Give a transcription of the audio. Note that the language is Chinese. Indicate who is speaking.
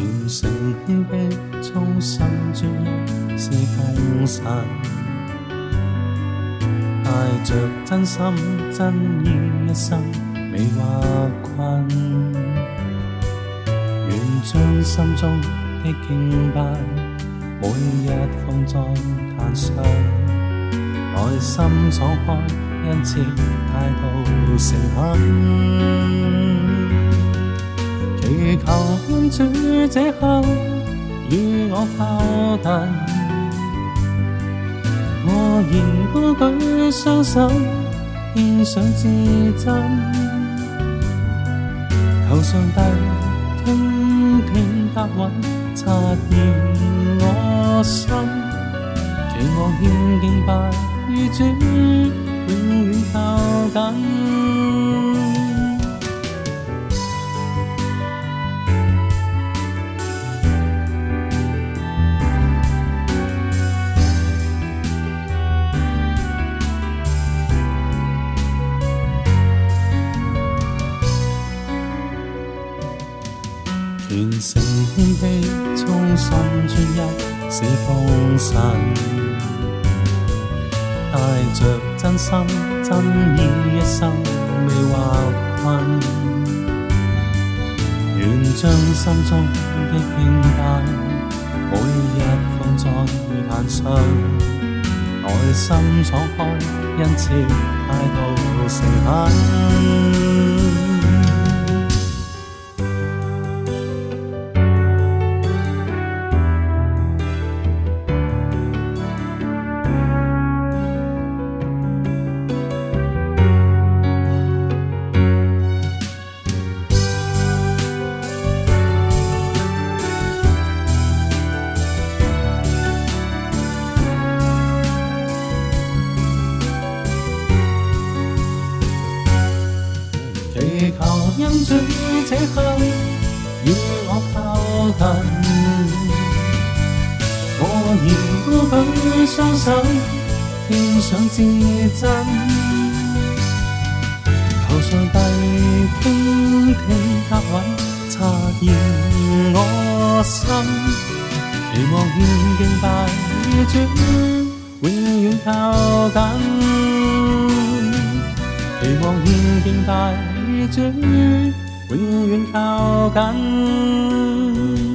Speaker 1: 完成篇的中心砖是奉献，带着真心真意一生未话困。愿将心中的敬拜每日缝在坦上，内心敞开，因此态度诚恳。求天主这刻与我靠近，我愿高举双手献上至真，求上帝听听答允，察验我心，期望谦敬拜主，永远靠近。全城诚的衷心专一是封信，带着真心真意，一生未话困，愿将心中的平淡每日放在坛上，内心敞开，因此态度诚恳。求因主這刻與我靠近，我仍高舉雙手獻上至真，求上帝傾聽答允，察驗我心，期望獻敬拜主，永遠靠緊，期望獻敬拜。只准永远靠近。